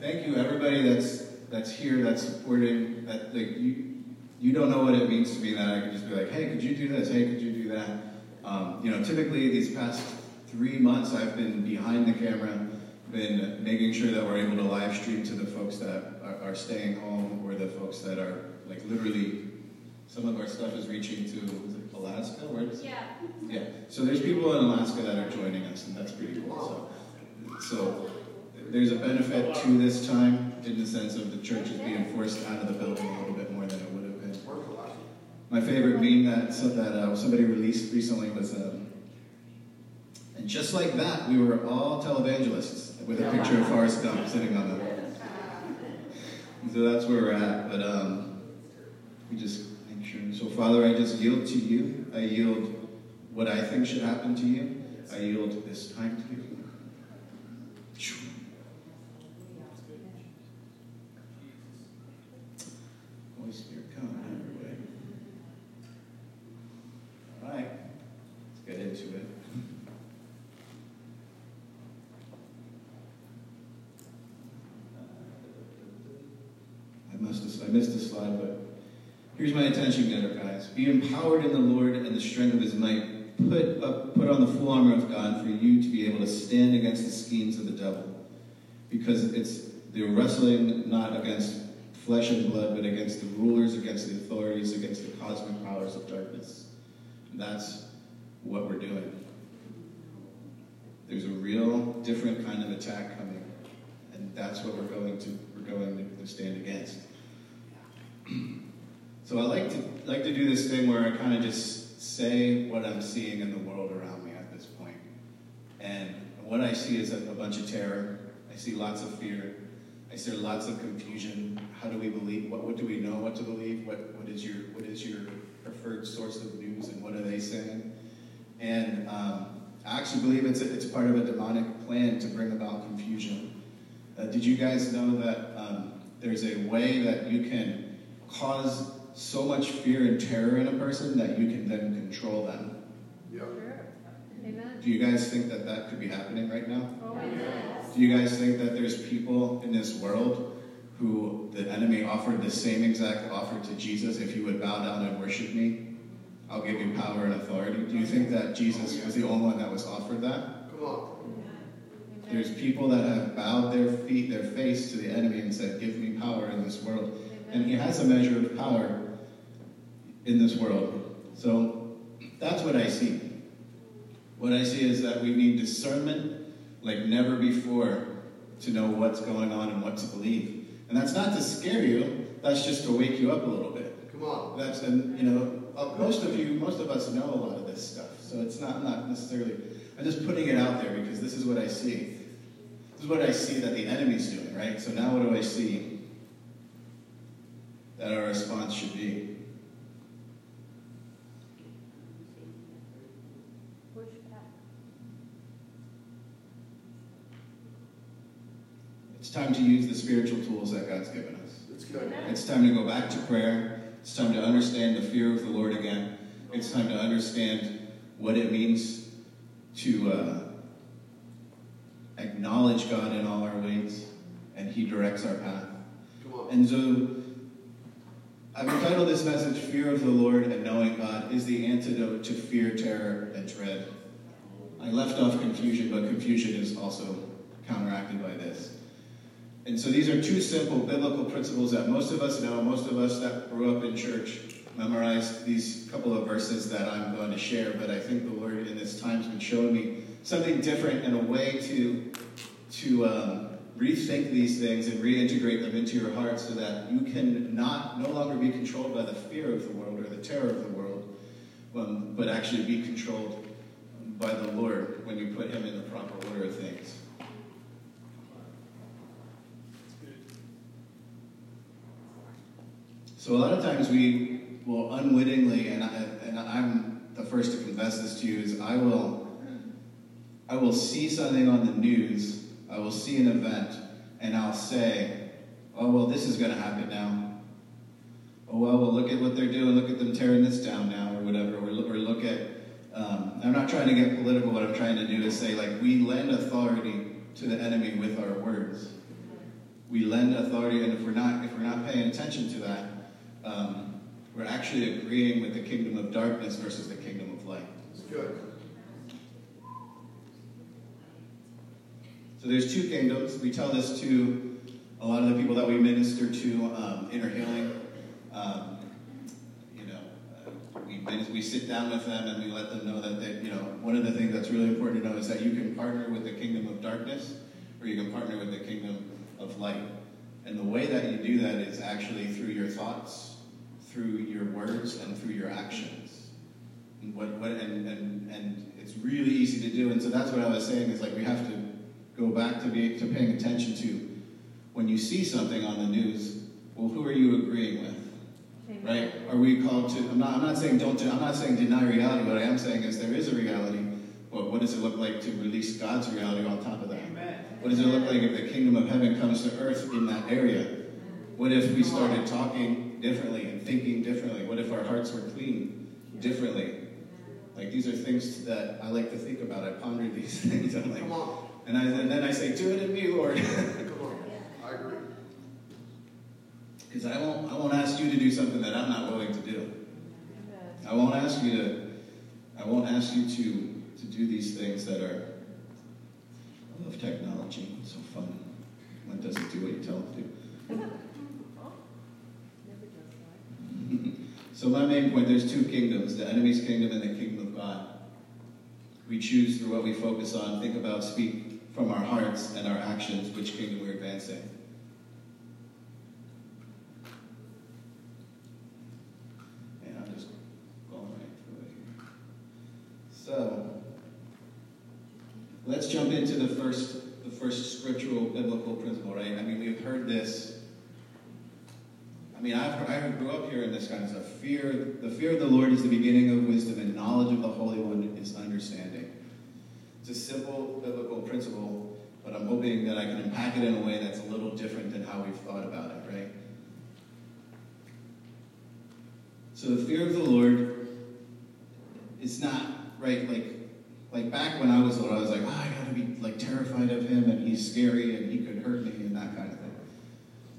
thank you everybody that's that's here, that's supporting. That like you, you don't know what it means to me that I can just be like, hey, could you do this? Hey, could you do that? Um, you know, typically these past three months, I've been behind the camera, been making sure that we're able to live stream to the folks that are, are staying home or the folks that are like literally. Some of our stuff is reaching to is it Alaska. Where is it? Yeah. Yeah. So there's people in Alaska that are joining us, and that's pretty cool. So, so there's a benefit to this time in the sense of the church is being forced out of the building a little bit more than it would have been. My favorite meme that so that uh, somebody released recently was, um, and just like that, we were all televangelists with a picture of Forrest Gump sitting on them. So that's where we're at. But um, we just make sure. So Father, I just yield to you. I yield what I think should happen to you. I yield this time to you. Holy Spirit, come have your way. All right, let's get into it. I must have, I missed a slide, but here's my attention getter, guys. Be empowered in the Lord and the strength of His might. Put up, put on the full armor of God for you to be able to stand against the schemes of the devil, because it's they're wrestling not against flesh and blood, but against the rulers, against the authorities, against the cosmic powers of darkness. And that's what we're doing. There's a real different kind of attack coming, and that's what we're going to we're going to stand against. so I like to like to do this thing where I kind of just say what I'm seeing in the world around me at this point. And what I see is a, a bunch of terror. I see lots of fear. I see lots of confusion. How do we believe? What, what do we know what to believe? What, what is your what is your preferred source of news and what are they saying? And um, I actually believe it's a, it's part of a demonic plan to bring about confusion. Uh, did you guys know that um, there's a way that you can cause so much fear and terror in a person that you can then control them? Yep. Sure. Amen. Do you guys think that that could be happening right now? Oh, yes. Do you guys think that there's people in this world who the enemy offered the same exact offer to Jesus if you would bow down and worship me? I'll give you power and authority. Do you think that Jesus was the only one that was offered that? Come on. There's people that have bowed their feet, their face to the enemy and said, Give me power in this world. And he has a measure of power in this world. So that's what I see. What I see is that we need discernment like never before to know what's going on and what to believe. And that's not to scare you, that's just to wake you up a little bit. Come on. That's and you know most of you, most of us know a lot of this stuff. So it's not not necessarily. I'm just putting it out there because this is what I see. This is what I see that the enemy's doing, right? So now what do I see that our response should be? It's time to use the spiritual tools that God's given us. It's good. It's time to go back to prayer. It's time to understand the fear of the Lord again. It's time to understand what it means to uh, acknowledge God in all our ways, and He directs our path. Come on. And so I've entitled this message, Fear of the Lord and Knowing God is the antidote to fear, terror, and dread. I left off confusion, but confusion is also counteracted by this. And so these are two simple biblical principles that most of us know, most of us that grew up in church memorized these couple of verses that I'm going to share, but I think the Lord in this time has been showing me something different and a way to, to um, rethink these things and reintegrate them into your heart so that you can not no longer be controlled by the fear of the world or the terror of the world, um, but actually be controlled by the Lord when you put Him in the proper order of things. So a lot of times we will unwittingly, and, I, and I'm the first to confess this to you, is I will, I will see something on the news, I will see an event, and I'll say, oh, well, this is going to happen now. Oh, well, well, look at what they're doing, look at them tearing this down now, or whatever, or, or look at, um, I'm not trying to get political, what I'm trying to do is say, like, we lend authority to the enemy with our words. we lend authority, and if we're not if we're not paying attention to that, um, we're actually agreeing with the kingdom of darkness versus the kingdom of light. It's good. So there's two kingdoms. We tell this to a lot of the people that we minister to, um, inner healing. Um, you know, uh, we, we sit down with them and we let them know that they, you know, one of the things that's really important to know is that you can partner with the kingdom of darkness or you can partner with the kingdom of light. And the way that you do that is actually through your thoughts, through your words, and through your actions. And what, what and, and, and it's really easy to do. And so that's what I was saying is like we have to go back to be to paying attention to when you see something on the news. Well, who are you agreeing with? Right? Are we called to? I'm not. I'm not saying don't. I'm not saying deny reality. What I am saying is there is a reality. But what does it look like to release God's reality on top of that? Amen. What does it look like if the kingdom of heaven comes to earth in that area? What if we started talking differently and thinking differently? What if our hearts were clean differently? Like these are things that I like to think about. I ponder these things. I'm like, Come on. and, I, and then I say, "Do it in me, Lord," Come on. I agree. because I won't. I won't ask you to do something that I'm not willing to do. I won't ask you to. I won't ask you to to do these things that are. I love technology. It's so fun. When it doesn't do what you tell it to. Never does that. So my main point, there's two kingdoms, the enemy's kingdom and the kingdom of God. We choose through what we focus on, think about, speak from our hearts and our actions, which kingdom we're advancing. And I'm just going right through it here. So let's jump into the first the first scriptural biblical principle, right? I mean, we've heard this mean, I've, I grew up hearing this kind of stuff. Fear, the fear of the Lord is the beginning of wisdom, and knowledge of the Holy One is understanding. It's a simple biblical principle, but I'm hoping that I can unpack it in a way that's a little different than how we've thought about it, right? So the fear of the Lord is not right. Like, like back when I was little, I was like, oh, I gotta be like terrified of him, and he's scary, and he could hurt me, and that kind of thing.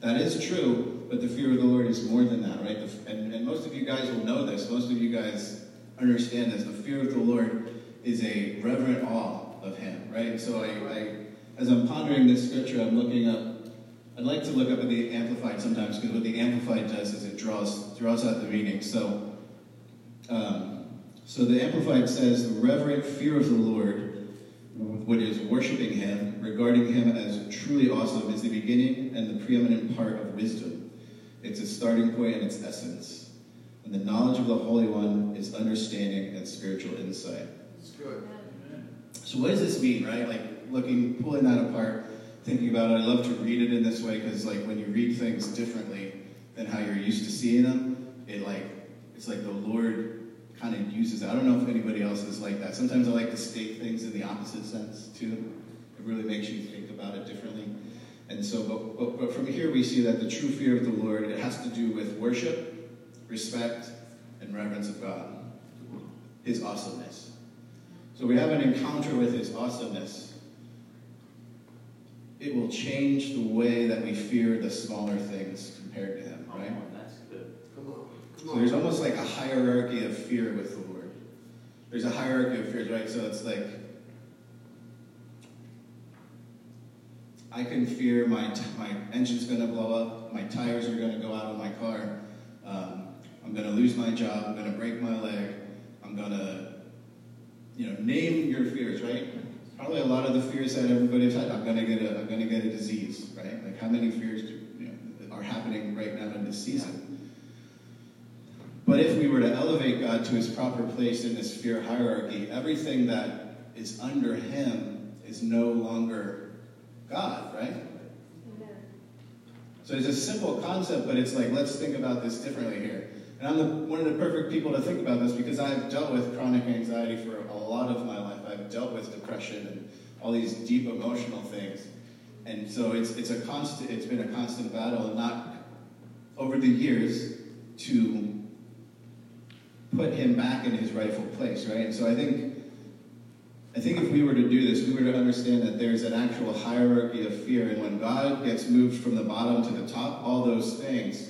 That is true, but the fear of the Lord is more than that, right? And, and most of you guys will know this. Most of you guys understand this. The fear of the Lord is a reverent awe of Him, right? So I, I as I'm pondering this scripture, I'm looking up. I'd like to look up at the Amplified sometimes because what the Amplified does is it draws draws out the meaning. So, um, so the Amplified says the reverent fear of the Lord what is worshiping him, regarding him as truly awesome, is the beginning and the preeminent part of wisdom. It's its starting point and its essence. And the knowledge of the Holy One is understanding and spiritual insight. It's good. So what does this mean, right? Like looking, pulling that apart, thinking about it. I love to read it in this way because, like, when you read things differently than how you're used to seeing them, it like it's like the Lord kind of uses. it. I don't know if anybody else is like that. Sometimes I like to state things in the opposite sense too. It really makes you think about it differently. And so, but, but, but from here we see that the true fear of the Lord it has to do with worship, respect, and reverence of God, His awesomeness. So we have an encounter with His awesomeness. It will change the way that we fear the smaller things compared to Him, right? Oh, that's good. Come on. Come So on. there's almost like a hierarchy of fear with the Lord. There's a hierarchy of fears, right? So it's like I can fear my my engine's going to blow up, my tires are going to go out of my car, um, I'm going to lose my job, I'm going to break my leg, I'm going to, you know, name your fears, right? Probably a lot of the fears that everybody's had. I'm going to get a I'm going to get a disease, right? Like how many fears do, you know, are happening right now in this season? But if we were to elevate God to his proper place in this fear hierarchy, everything that is under him is no longer God, right? Amen. So it's a simple concept, but it's like, let's think about this differently here. And I'm the, one of the perfect people to think about this because I've dealt with chronic anxiety for a lot of my life. I've dealt with depression and all these deep emotional things. And so it's, it's a constant, it's been a constant battle, not over the years to put him back in his rightful place, right? And so I think I think if we were to do this, we were to understand that there's an actual hierarchy of fear, and when God gets moved from the bottom to the top, all those things,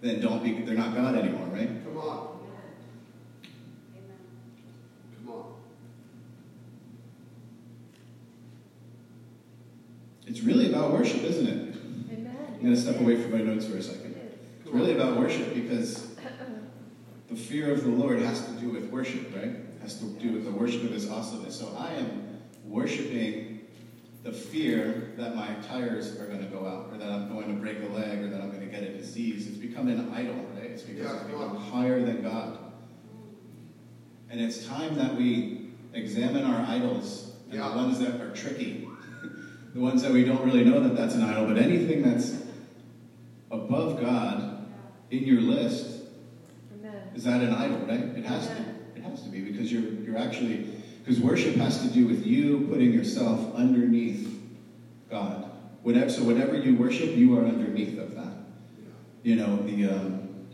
then don't be, they're not God anymore, right? Come on. Come on. It's really about worship, isn't it? Amen. I'm going to step away from my notes for a second. It's really about worship because the fear of the Lord has to do with worship, right? Has to do with the worship of His awesomeness. So I am worshiping the fear that my tires are going to go out, or that I'm going to break a leg, or that I'm going to get a disease. It's become an idol, right? It's because Yeah, it's become higher than God. And it's time that we examine our idols and Yeah. the ones that are tricky, the ones that we don't really know that that's an idol, but anything that's above God in your list Amen. is that an idol, right? It has to. It has to be because you're you're actually because worship has to do with you putting yourself underneath God. Whatever, so whatever you worship, you are underneath of that. You know the um,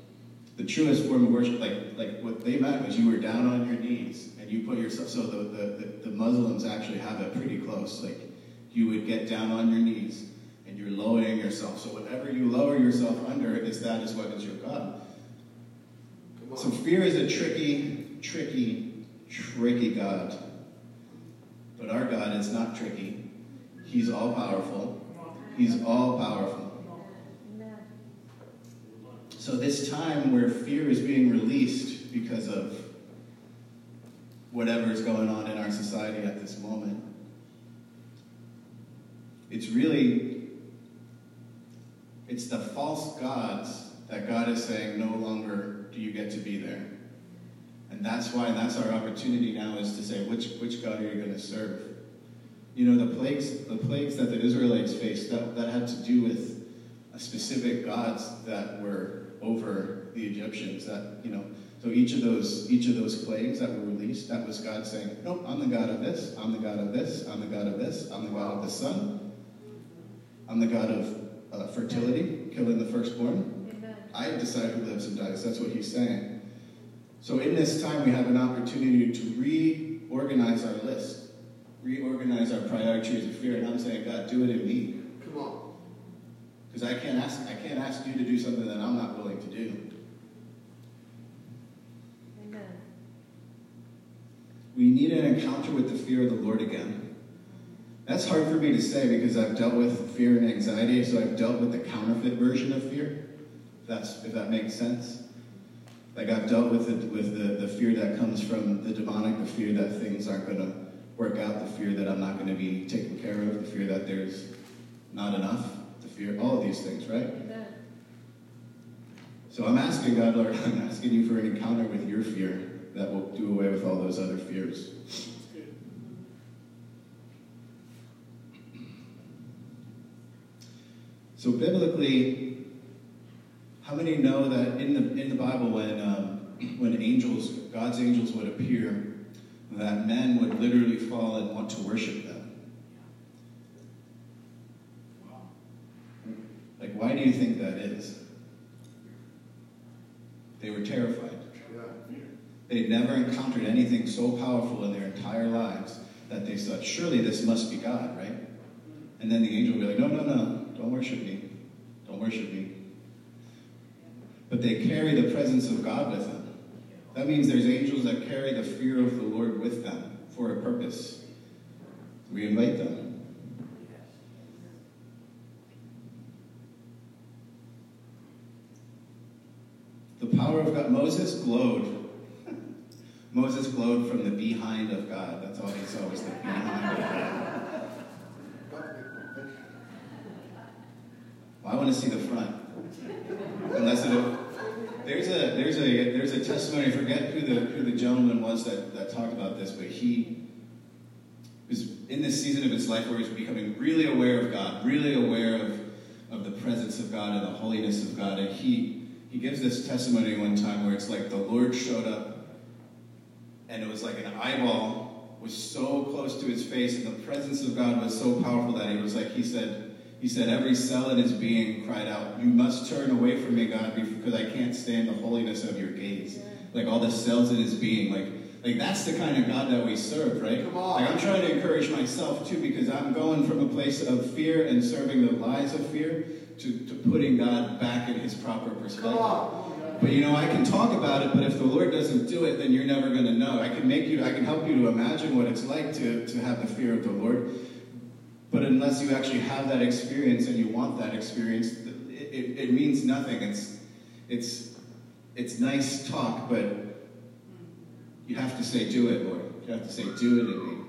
the truest form of worship, like like what they meant was you were down on your knees and you put yourself. So the the, the, the Muslims actually have it pretty close. Like you would get down on your knees and you're lowering yourself. So whatever you lower yourself under is that is what is your God. So fear is a tricky, tricky, tricky God. But our God is not tricky. He's all powerful. He's all powerful. So this time where fear is being released because of whatever is going on in our society at this moment, it's really it's the false gods that God is saying no longer do you get to be there. And that's why that's our opportunity now is to say which which God are you going to serve? You know, the plagues the plagues that the Israelites faced that, that had to do with specific gods that were over the Egyptians. That you know, so each of those each of those plagues that were released, that was God saying, "Nope, I'm the God of this. I'm the God of this. I'm the God of this. I'm the God of the sun. I'm the God of uh, fertility, killing the firstborn. I decide who lives and dies." That's what he's saying. So in this time, we have an opportunity to reorganize our list, reorganize our priorities of fear. And I'm saying, God, do it in me. Come on. Because I can't ask I can't ask you to do something that I'm not willing to do. Amen. We need an encounter with the fear of the Lord again. That's hard for me to say because I've dealt with fear and anxiety, so I've dealt with the counterfeit version of fear. If that's if that makes sense. Like I've dealt with it with the, the fear that comes from the demonic, the fear that things aren't gonna work out, the fear that I'm not gonna be taken care of, the fear that there's not enough, the fear, all of these things, right? So I'm asking God, Lord, I'm asking you for an encounter with your fear that will do away with all those other fears. So biblically, how many know that in the in the Bible, when um, when angels, God's angels would appear, that men would literally fall and want to worship them? Like, why do you think that is? They were terrified. They'd never encountered anything so powerful in their entire lives that they thought, surely this must be God, right? And then the angel would be like, no, no, no, don't worship me. Don't worship me. But they carry the presence of God with them. That means there's angels that carry the fear of the Lord with them for a purpose. We invite them. The power of God. Moses glowed. Moses glowed from the behind of God. That's all he saw was the behind of God. Well, I want to see the front. Unless it, there's a there's a there's a testimony. I forget who the who the gentleman was that, that talked about this, but he was in this season of his life where he's becoming really aware of God, really aware of, of the presence of God and the holiness of God. And he he gives this testimony one time where it's like the Lord showed up and it was like an eyeball was so close to his face and the presence of God was so powerful that he was like he said he said every cell in his being cried out you must turn away from me God because I can't stand the holiness of your gaze like all the cells in his being like Like that's the kind of God that we serve, right? Come on. Like I'm trying to encourage myself too because I'm going from a place of fear and serving the lies of fear to, to putting God back in his proper perspective. Come on. But you know, I can talk about it, but if the Lord doesn't do it, then you're never going to know. I can make you, I can help you to imagine what it's like to, to have the fear of the Lord. But unless you actually have that experience and you want that experience, it, it, it means nothing. It's, it's, it's nice talk, but you have to say, do it, Lord. You have to say, do it in me.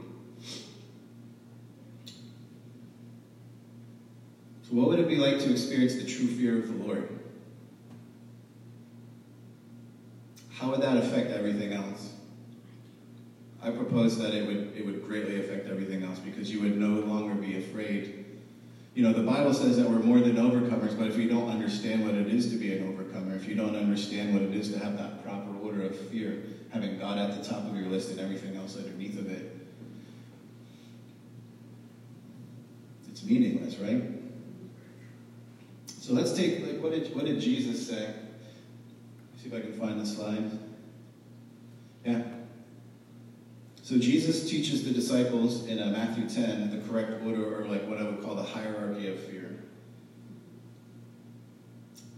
So, what would it be like to experience the true fear of the Lord? How would that affect everything else? I propose that it would, it would greatly affect everything else because you would no longer be afraid. You know, the Bible says that we're more than overcomers, but if you don't understand what it is to be an overcomer, if you don't understand what it is to have that proper order of fear, having God at the top of your list and everything else underneath of it, it's meaningless, right? So let's take, like, what did, what did Jesus say? See if I can find the slide. Yeah. So Jesus teaches the disciples in uh, Matthew 10 the correct order, or like what I would call the hierarchy of fear.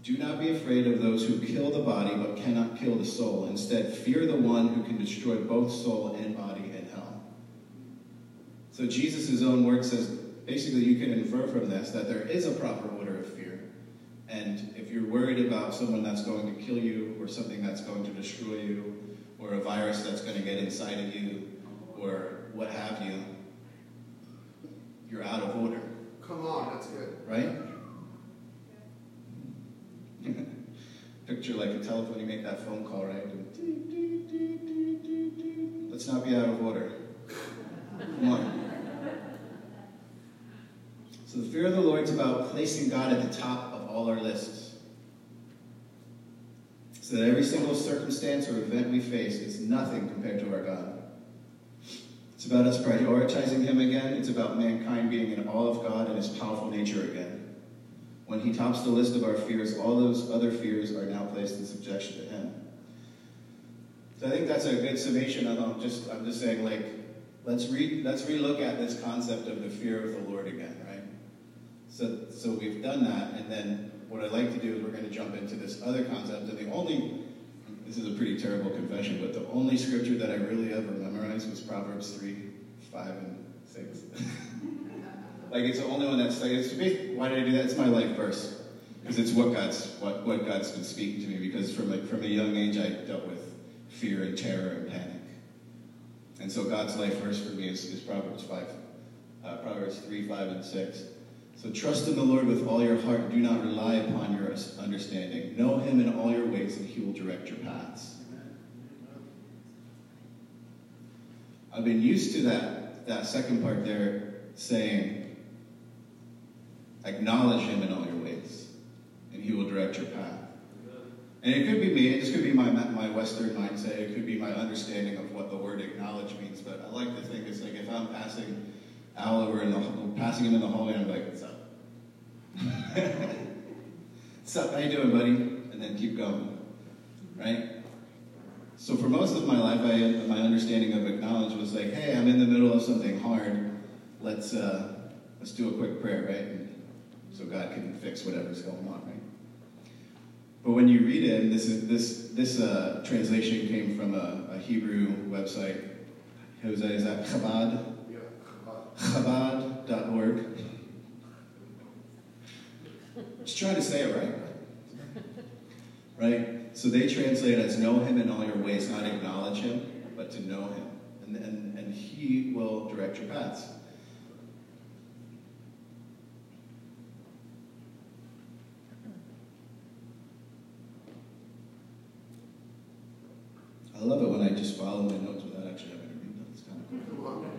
Do not be afraid of those who kill the body but cannot kill the soul. Instead, fear the one who can destroy both soul and body in hell. So Jesus' own word says, basically you can infer from this that there is a proper order of fear. And if you're worried about someone that's going to kill you, or something that's going to destroy you, or a virus that's going to get inside of you, or what have you, you're out of order, Come on, that's good. right? Picture like a telephone, you make that phone call, right? Let's not be out of order. Come on. So the fear of the Lord is about placing God at the top of all our lists. So that every single circumstance or event we face is nothing compared to our God. It's about us prioritizing Him again. It's about mankind being in awe of God and His powerful nature again. When He tops the list of our fears, all those other fears are now placed in subjection to Him. So I think that's a good summation. I'm just I'm just saying like let's re let's relook at this concept of the fear of the Lord again, right? So so we've done that, and then what I'd like to do is we're going to jump into this other concept. And the only this is a pretty terrible confession, but the only scripture that I really ever memorized was Proverbs three, five, and six. like it's the only one that's like it's basi- why did I do that? It's my life verse because it's what God's what, what God's been speaking to me. Because from a, from a young age I dealt with fear and terror and panic, and so God's life verse for me is, is Proverbs five, uh, Proverbs three, five, and six. So trust in the Lord with all your heart. Do not rely upon your understanding. Know Him in all your ways, and He will direct your paths. I've been used to that that second part there saying, acknowledge Him in all your ways, and He will direct your path. And it could be me. It just could be my my Western mindset. It could be my understanding of what the word acknowledge means. But I like to think it's like if I'm passing Al over in the passing him in the hallway, and I'm like, "What's up? What's up? How you doing, buddy?" And then keep going, right? So for most of my life, I my understanding of acknowledge was like, "Hey, I'm in the middle of something hard. Let's uh, let's do a quick prayer, right?" And so God can fix whatever's going on, right? But when you read it, and this is this this uh, translation came from a, a Hebrew website. Jose, is that Chabad? Chabad.org. Just trying to say it right. Right? So they translate as know him in all your ways, not acknowledge him, but to know him. And, and, and he will direct your paths. I love it when I just follow my notes without actually having to read them. It's kind of cool. Come on.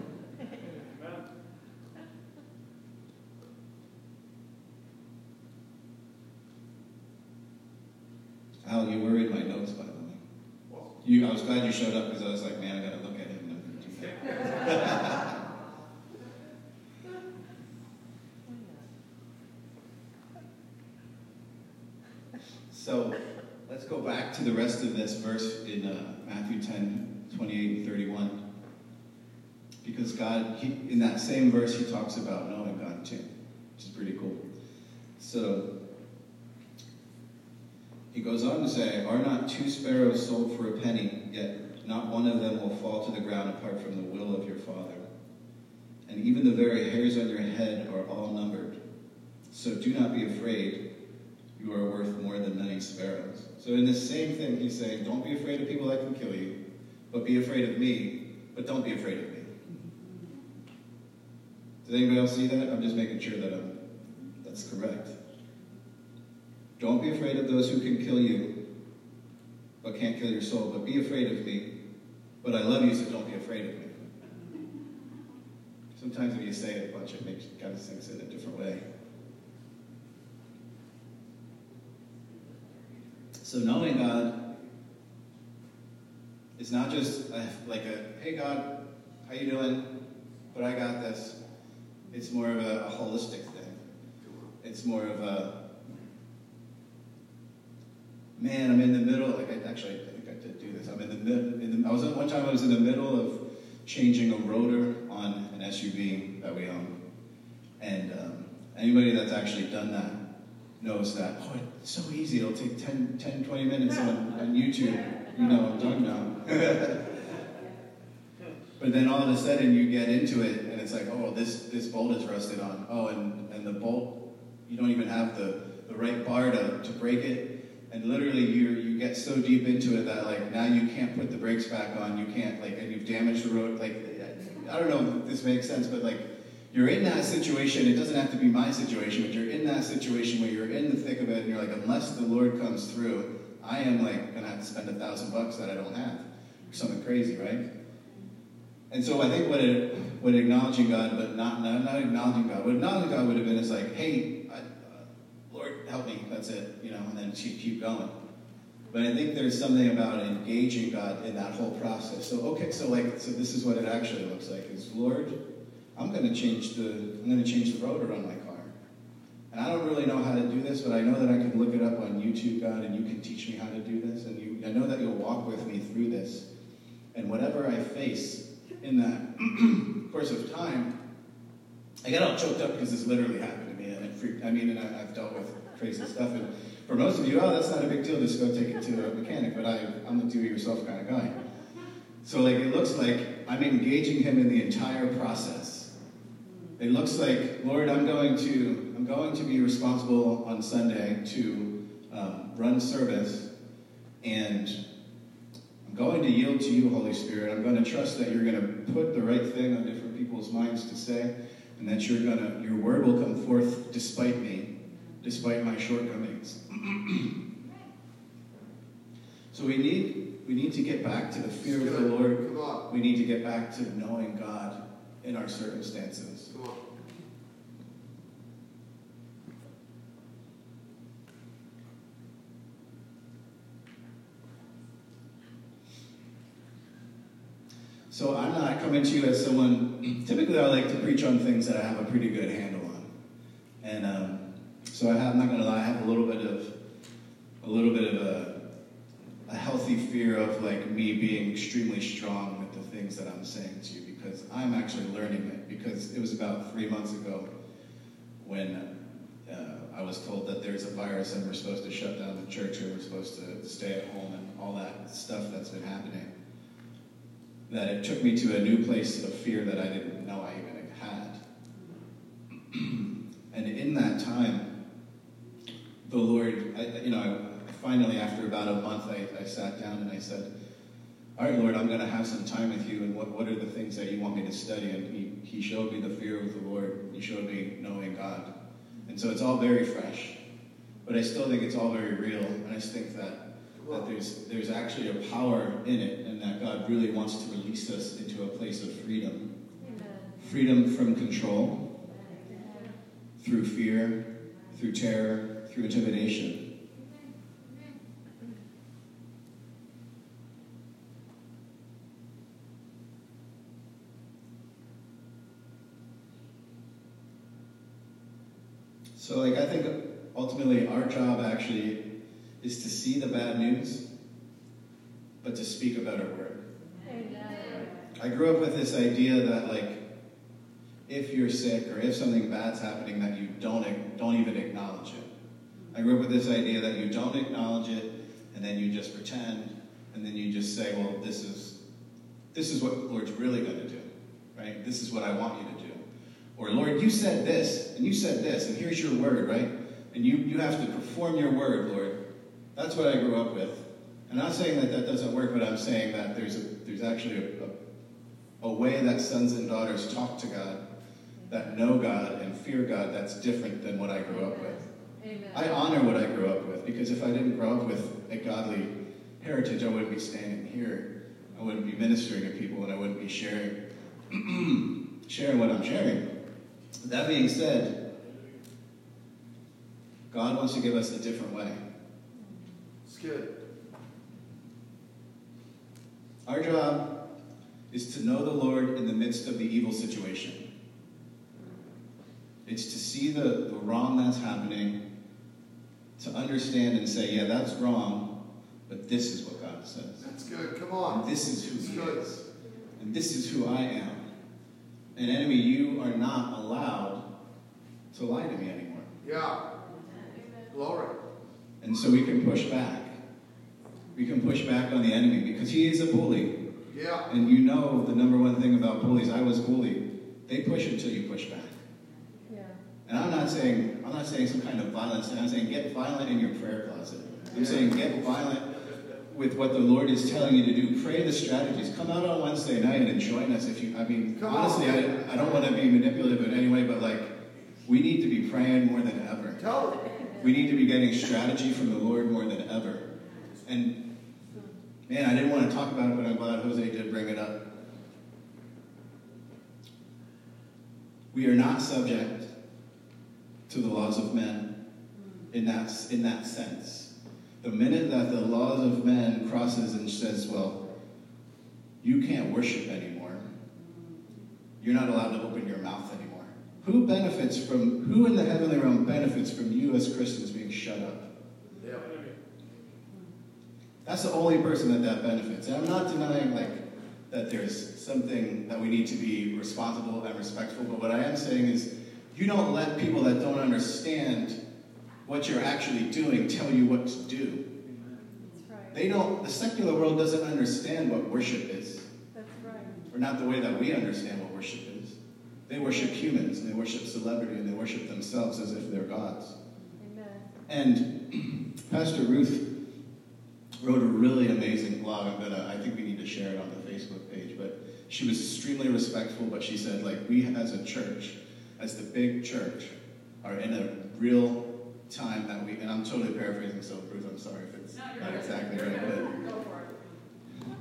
Al, you were in my notes, by the way. You, I was glad you showed up because I was like, man, I gotta look at him. So let's go back to the rest of this verse in uh, Matthew 10 28 and 31. Because God, he, in that same verse, he talks about knowing God too, which is pretty cool. So, he goes on to say, Are not two sparrows sold for a penny, yet not one of them will fall to the ground apart from the will of your Father? And even the very hairs on your head are all numbered. So do not be afraid. You are worth more than many sparrows. So in the same thing, he's saying, don't be afraid of people that can kill you, but be afraid of me, but don't be afraid of me. Does anybody else see that? I'm just making sure that I'm, that's correct. Don't be afraid of those who can kill you, but can't kill your soul, but be afraid of me. But I love you, so don't be afraid of me. Sometimes when you say it a bunch, it makes kind of things in a different way. So knowing God is not just a, like a, hey God, how you doing? But I got this. It's more of a, a holistic thing. It's more of a, man, I'm in the middle. Like I actually, I think I did do this. I'm in the middle. I was one time. I was in the middle of changing a rotor on an SUV that we own, and um, anybody that's actually done that knows that. Oh, it's so easy. It'll take 10, 10 20 minutes on, on YouTube. You know I'm talking about. but then all of a sudden you get into it, and it's like, oh, this this bolt is rusted on. Oh, and and the bolt, you don't even have the the right bar to to break it and literally you you get so deep into it that like now you can't put the brakes back on you can't like and you've damaged the road like i don't know if this makes sense but like you're in that situation it doesn't have to be my situation but you're in that situation where you're in the thick of it and you're like unless the lord comes through i am like gonna have to spend a thousand bucks that i don't have. Or something crazy right? And so i think what it what acknowledging god but not not, not acknowledging god what acknowledging god would have been is like hey Lord, help me, that's it, you know, and then she'd keep going. But I think there's something about engaging God in that whole process. So, okay, so like, so this is what it actually looks like is, Lord, I'm going to change the, I'm going to change the rotor on my car. And I don't really know how to do this, but I know that I can look it up on YouTube, God, and you can teach me how to do this. And you, I know that you'll walk with me through this. And whatever I face in that course of time, I get all choked up because this literally happened freaked. I mean, and I, have dealt with crazy stuff, and for most of you, oh, that's not a big deal. Just go take it to a mechanic. But I, I'm a do-it-yourself kind of guy. So like, it looks like I'm engaging him in the entire process. It looks like, Lord, I'm going to, I'm going to be responsible on Sunday to um, run service, and I'm going to yield to you, Holy Spirit. I'm going to trust that you're going to put the right thing on different people's minds to say and that you're gonna your word will come forth despite me, despite my shortcomings. so we need we need to get back to the fear of the Lord. We need to get back to knowing God in our circumstances. So To you as someone, typically I like to preach on things that I have a pretty good handle on. And um, so I have, I'm not going to lie, I have a little bit of, a little bit of a, a healthy fear of like me being extremely strong with the things that I'm saying to you because I'm actually learning it because it was about three months ago when uh, I was told that there's a virus and we're supposed to shut down the church and we're supposed to stay at home and all that stuff that's been happening that it took me to a new place of fear that I didn't know I even had. and in that time, the Lord, I, you know, finally, after about a month, I, I sat down and I said, all right, Lord, I'm going to have some time with you, and what, what are the things that you want me to study? And he, he showed me the fear of the Lord. He showed me knowing God. And so it's all very fresh. But I still think it's all very real. And I just think that that there's, there's actually a power in it and that God really wants to release us into a place of freedom. Amen. Freedom from control, Amen. through fear, through terror, through intimidation. So, like, I think ultimately our job actually is to see the bad news, but to speak a better word. I grew up with this idea that like if you're sick or if something bad's happening that you don't don't even acknowledge it. I grew up with this idea that you don't acknowledge it and then you just pretend and then you just say, well, this is this is what the Lord's really going to do, right? This is what I want you to do. Or Lord, you said this and you said this and here's your word, right? And you you have to perform your word, Lord. That's what I grew up with. I'm not saying that that doesn't work, but I'm saying that there's a, there's actually a, a, a way that sons and daughters talk to God, that know God and fear God, that's different than what I grew up with. Amen. I honor what I grew up with because if I didn't grow up with a godly heritage, I wouldn't be standing here. I wouldn't be ministering to people, and I wouldn't be sharing sharing what I'm sharing. That being said, God wants to give us a different way. It's good. Our job is to know the Lord in the midst of the evil situation. It's to see the, the wrong that's happening, to understand and say, yeah, that's wrong, but this is what God says. That's good. Come And on. this is who It's He good. is. And this is who I am. And enemy, you are not allowed to lie to me anymore. Yeah. Glory. And so we can push back. We can push back on the enemy because he is a bully. Yeah. And you know the number one thing about bullies, I was bullied. They push until you push back. Yeah. And I'm not saying I'm not saying some kind of violence, I'm saying get violent in your prayer closet. I'm saying get violent with what the Lord is telling you to do. Pray the strategies. Come out on Wednesday night and join us if you I mean Come honestly on. I, I don't want to be manipulative in any way, but like we need to be praying more than ever. Tell them. We need to be getting strategy from the Lord more than ever. And man, I didn't want to talk about it, but I'm glad Jose did bring it up. We are not subject to the laws of men in that, in that sense. The minute that the laws of men crosses and says, well, you can't worship anymore, you're not allowed to open your mouth anymore. Who benefits from, who in the heavenly realm benefits from you as Christians being shut up? That's the only person that that benefits. And I'm not denying like that there's something that we need to be responsible and respectful, but what I am saying is you don't let people that don't understand what you're actually doing tell you what to do. Right. They don't the secular world doesn't understand what worship is. That's right. Or not the way that we understand what worship is. They worship humans and they worship celebrity and they worship themselves as if they're gods. Amen. And Pastor Ruth wrote a really amazing blog. I'm gonna, I think we need to share it on the Facebook page. But she was extremely respectful. But she said, like, we as a church, as the big church, are in a real time that we. And I'm totally paraphrasing, so Bruce, I'm sorry if it's not exactly right. But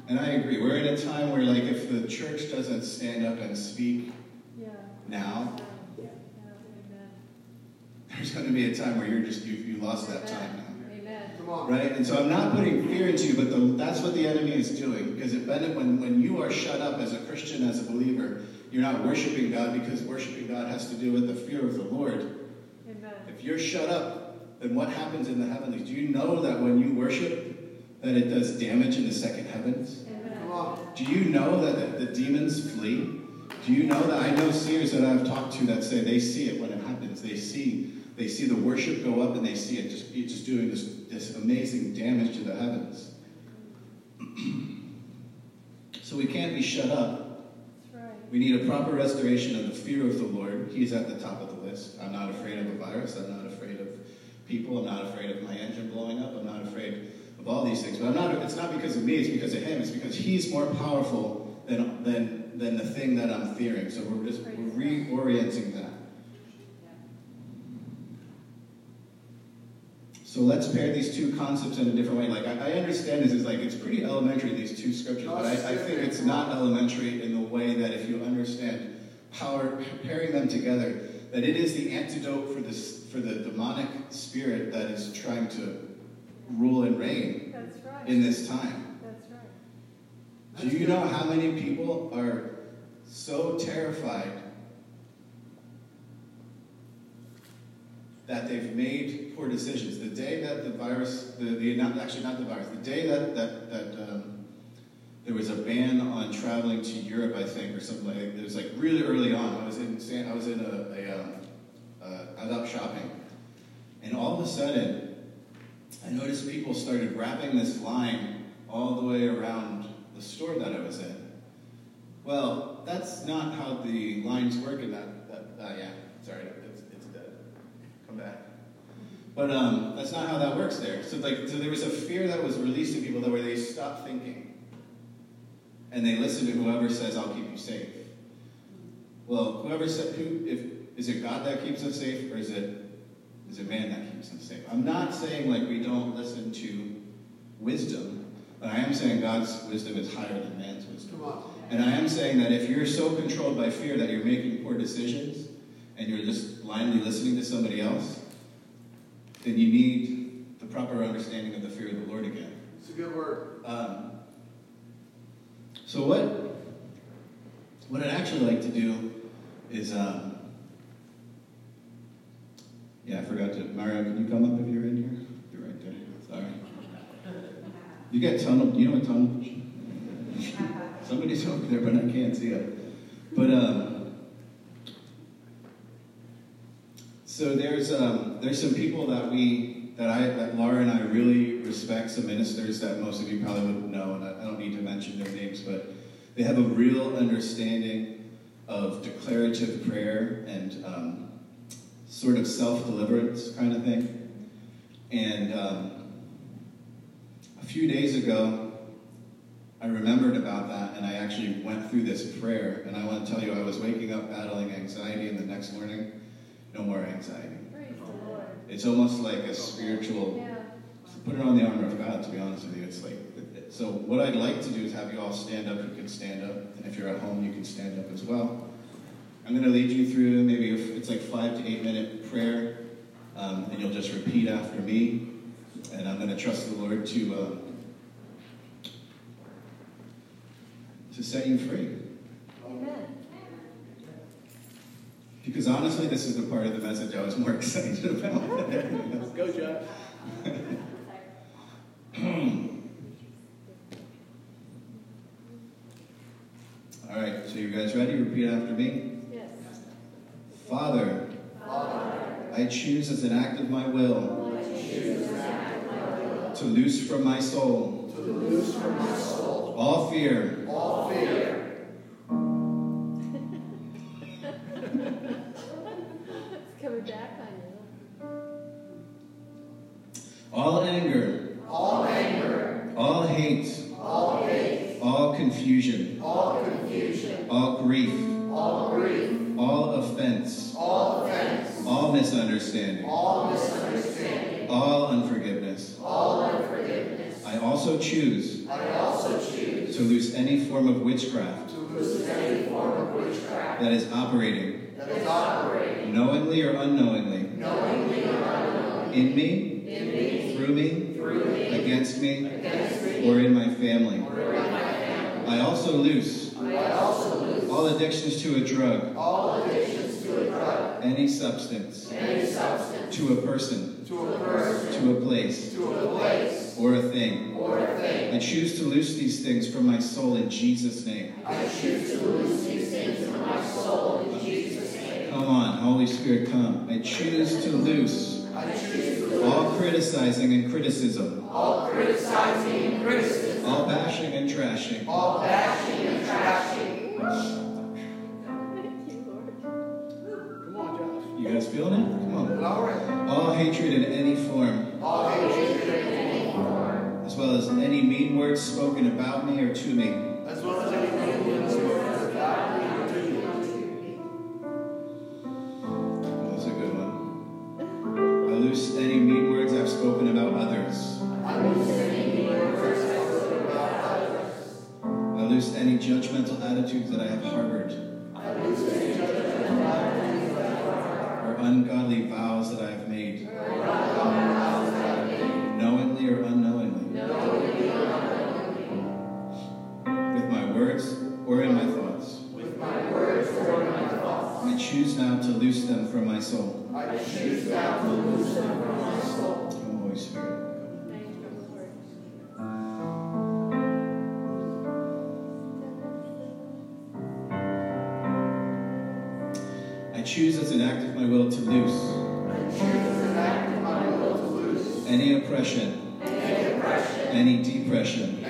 and I agree. We're in a time where, like, if the church doesn't stand up and speak Yeah. now, Yeah. Amen. there's going to be a time where you're just you you lost that time now. Amen. Come on. Right? And so I'm not putting fear into you, but the, that's what the enemy is doing. Because it, when, when you are shut up as a Christian, as a believer, you're not worshiping God because worshiping God has to do with the fear of the Lord. Amen. If you're shut up, then what happens in the heavenlies? Do you know that when you worship, that it does damage in the second heavens? Amen. Do you know that the, the demons flee? Do you know that I know seers that I've talked to that say they see it when it happens? They see they see the worship go up and they see it just just doing this this amazing damage to the heavens. so we can't be shut up. Right. We need a proper restoration of the fear of the Lord. He's at the top of the list. I'm not afraid of a virus. I'm not afraid of people. I'm not afraid of my engine blowing up. I'm not afraid of all these things. But I'm not. It's not because of me. It's because of Him. It's because He's more powerful than than than the thing that I'm fearing. So we're just we're reorienting that. So let's pair these two concepts in a different way. Like I, I understand this is like it's pretty elementary these two scriptures, but I, I think it's not elementary in the way that if you understand power pairing them together, that it is the antidote for this for the demonic spirit that is trying to rule and reign right. in this time. That's right. Do you know how many people are so terrified that they've made poor decisions? The day that the virus, the, the not, actually not the virus, the day that that that um, there was a ban on traveling to Europe, I think, or something like that. It was like really early on. I was in I was in a, a um, uh, I was out shopping, and all of a sudden, I noticed people started wrapping this line all the way around the store that I was in. Well, that's not how the lines work in that. that uh, yeah, sorry. Come back. But um, that's not how that works there. So like, so there was a fear that was released to people that where they stop thinking, and they listen to whoever says, "I'll keep you safe." Well, whoever said, who, if is it God that keeps us safe, or is it is it man that keeps us safe? I'm not saying like we don't listen to wisdom, but I am saying God's wisdom is higher than man's wisdom. And I am saying that if you're so controlled by fear that you're making poor decisions and you're just blindly listening to somebody else, then you need the proper understanding of the fear of the Lord again. It's a good word. Um, so what what I'd actually like to do is um, yeah, I forgot to Mario, can you come up if you're in here? You're right there. Sorry. You get tunnel you know what tunnel vision? Somebody's over there, but I can't see it. But um, so there's um, there's some people that we that I that Laura and I really respect. Some ministers that most of you probably wouldn't know, and I, I don't need to mention their names, but they have a real understanding of declarative prayer and um, sort of self deliverance kind of thing. And um, a few days ago, I remembered about that and I actually went through this prayer. And I want to tell you, I was waking up battling anxiety, and the next morning, no more anxiety. Praise. It's almost like a spiritual, Yeah. put it on the armor of God, to be honest with you. It's like, so what I'd like to do is have you all stand up. You can stand up. And if you're at home, you can stand up as well. I'm going to lead you through maybe it's like five to eight minute prayer, um, and you'll just repeat after me. And I'm going to trust the Lord to um, to set you free. Amen. Because honestly, this is the part of the message I was more excited about than everything. Go, John. All right, so you guys ready? Repeat after me. Yes. Father, I choose as an act of my will to loose from my soul To loose from my soul all fear, all fear, any form of witchcraft any form of witchcraft that is operating, that is operating knowingly or unknowingly, knowingly or unknowingly in me, in me, through me, through me, against me, against me, or in my family. or in my family. I also loose I also lose all addictions to a drug, all addictions to a drug, any substance, any substance, to a person, to a person, to a place, to a place, or a thing. or a thing. I choose to loose these things from my soul in Jesus' name. I choose to loose these things from my soul in Jesus' name. Come on, Holy Spirit, come. I choose to loose I choose to all criticizing and criticism, all criticizing and criticism, all bashing and trashing, all bashing and trashing. You guys feeling it? Come on. All hatred in any form, All hatred in any form, as well as any mean words spoken about me or to me. as well as any mean words spoken about me or to me. That's a good one. I loose any mean words I've spoken about others. I loose any mean words I spoke about others. I loose any judgmental attitudes that I have harbored, I loose any judgment about me or ungodly vows that I have made, or vows that I made, knowingly or unknowingly, knowingly or unknowingly, with my words or in my thoughts. with my words or my thoughts. I choose now to loose them from my soul. I choose now to loose them from my soul. Holy Spirit. Choose as an act of my will to loose. Any oppression, any depression,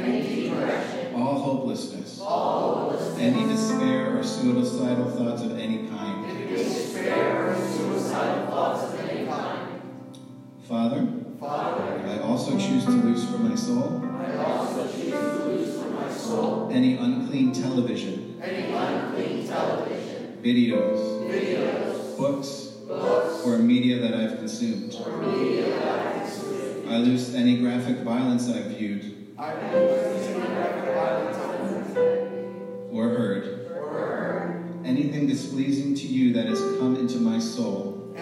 all hopelessness, any despair or suicidal thoughts of any kind. Father, Father, I also choose to loose from my soul. I also choose to loose from my soul. any unclean television, videos, books, books, or media that I've consumed. I loose any graphic violence I've viewed I lose any graphic violence I've seen. or heard. Or heard. Anything displeasing to you that has come into my soul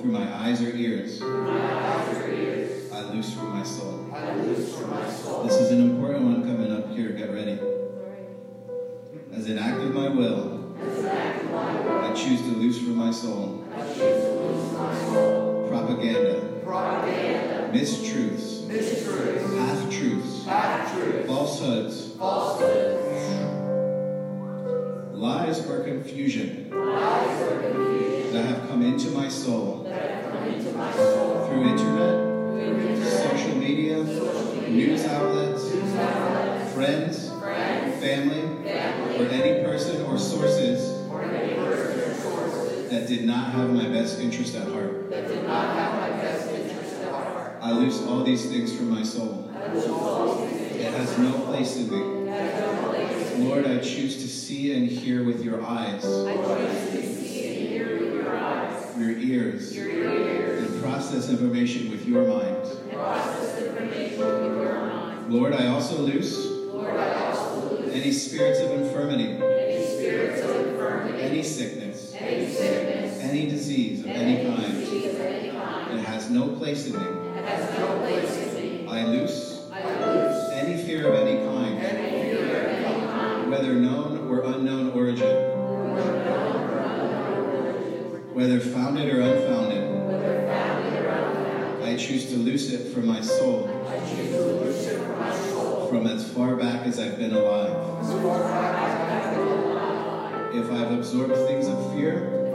through my eyes or ears. My eyes or ears. I loose from my soul. This is an important one coming up here. Get ready. As an act of my will, I choose to loose from my soul propaganda, mistruths, half truths, falsehoods, lies or confusion that have come into my soul through internet, social media, news outlets, friends, family, or any person or sources that did not have my best interest at heart. I lose all these things from my soul. It has no place in me. Lord, I choose to see and hear with your eyes, your ears, and process information with your mind. Lord, I also loose any spirits of infirmity, any spirits of infirmity. Any sickness, any sickness. Any disease of any kind. It has no place in me. It has no place in me. I loose any fear of any kind, Any fear of any kind. whether known or unknown origin, whether founded or unfounded. I choose to loose it from my soul, from as far back as I've been alive. If I've absorbed things of fear,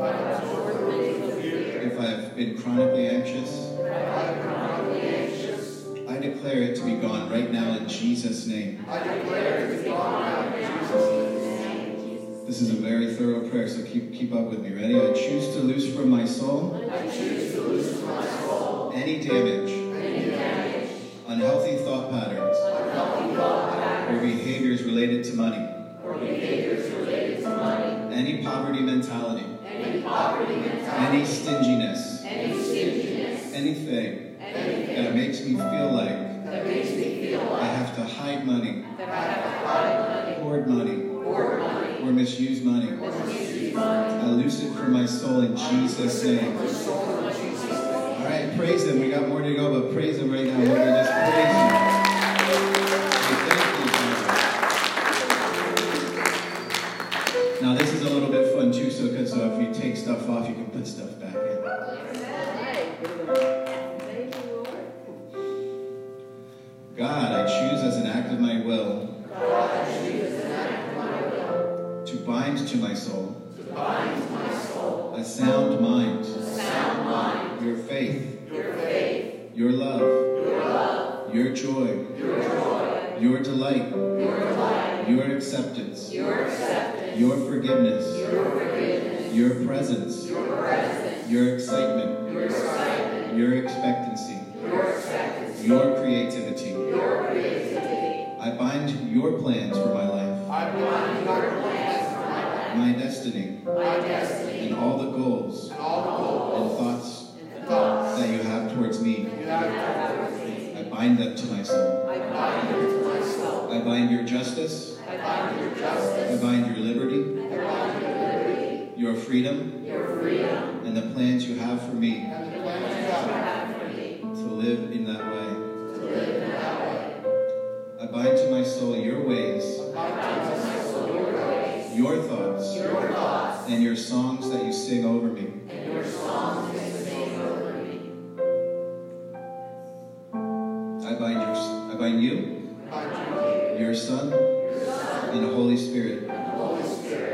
if I've been chronically anxious, I declare it to be gone right now in Jesus' name. This is a very thorough prayer, so keep keep up with me. Ready? I choose to loose from my soul any damage, unhealthy thought patterns, or behaviors related to money, any poverty mentality, any stinginess, anything that makes me feel like I have to hide money, hoard money, or misuse money. I loose it from my soul in Jesus' name. All right, praise Him. We got more to go, but praise Him right now. We just praise you. Thank you. Now, this is a little bit fun too, so because uh, if you take stuff off, you can put stuff back in. God, I choose as an act of my will to bind to my soul a sound your delight, your acceptance, your forgiveness, your presence, your excitement, your expectancy, your creativity. I bind your plans for my life, my destiny, and all the goals and thoughts that you have towards me. I bind them to my soul. I bind your justice. I bind your justice. I bind your liberty, I bind your liberty. Your freedom, Your freedom. and the plans you have for me And the plans you have for me. to live in that way. To live in that way. I bind to my soul your ways, I bind to my soul your ways. Your thoughts, Your thoughts. And your songs that you sing over me. and your songs that you sing over me. I bind your, I bind you, your Son, and the Holy Spirit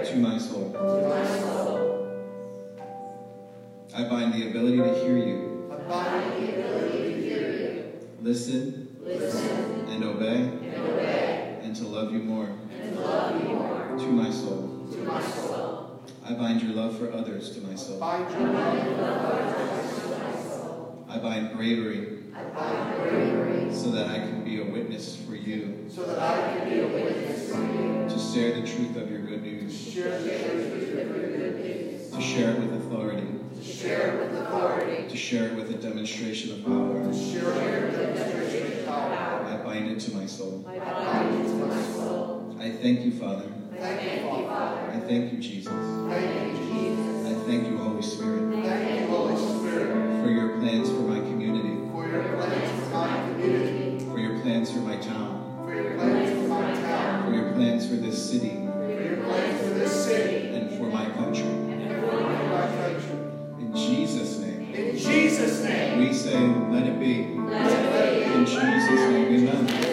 to my soul. to. I bind the ability to hear you, to listen, listen, and obey, and obey, and to love you more and love you more to my soul. to my soul. I bind your love for others to my soul. I bind to I bind bravery so that I can be a witness for you, so that I can be a witness for you. to share the truth of your good news, Share the truth of your good news. to share it with authority, To share with authority. to share it with a demonstration of power. To share it with a demonstration of power. I bind it to my soul. I bind it to my soul. I thank you, Father. I Thank you, Father. I thank you, Jesus. I Thank you, Jesus. I thank you, Holy Spirit, I Thank you, Holy Spirit, for your plans for my community, for your plans for my community, for your plans for my town, for your plans for my town, for your plans for this city, for your plans for this city, and for my country. and for my country. In Jesus' name, In Jesus' name, we say, let it be. let it be. In Jesus' name, amen.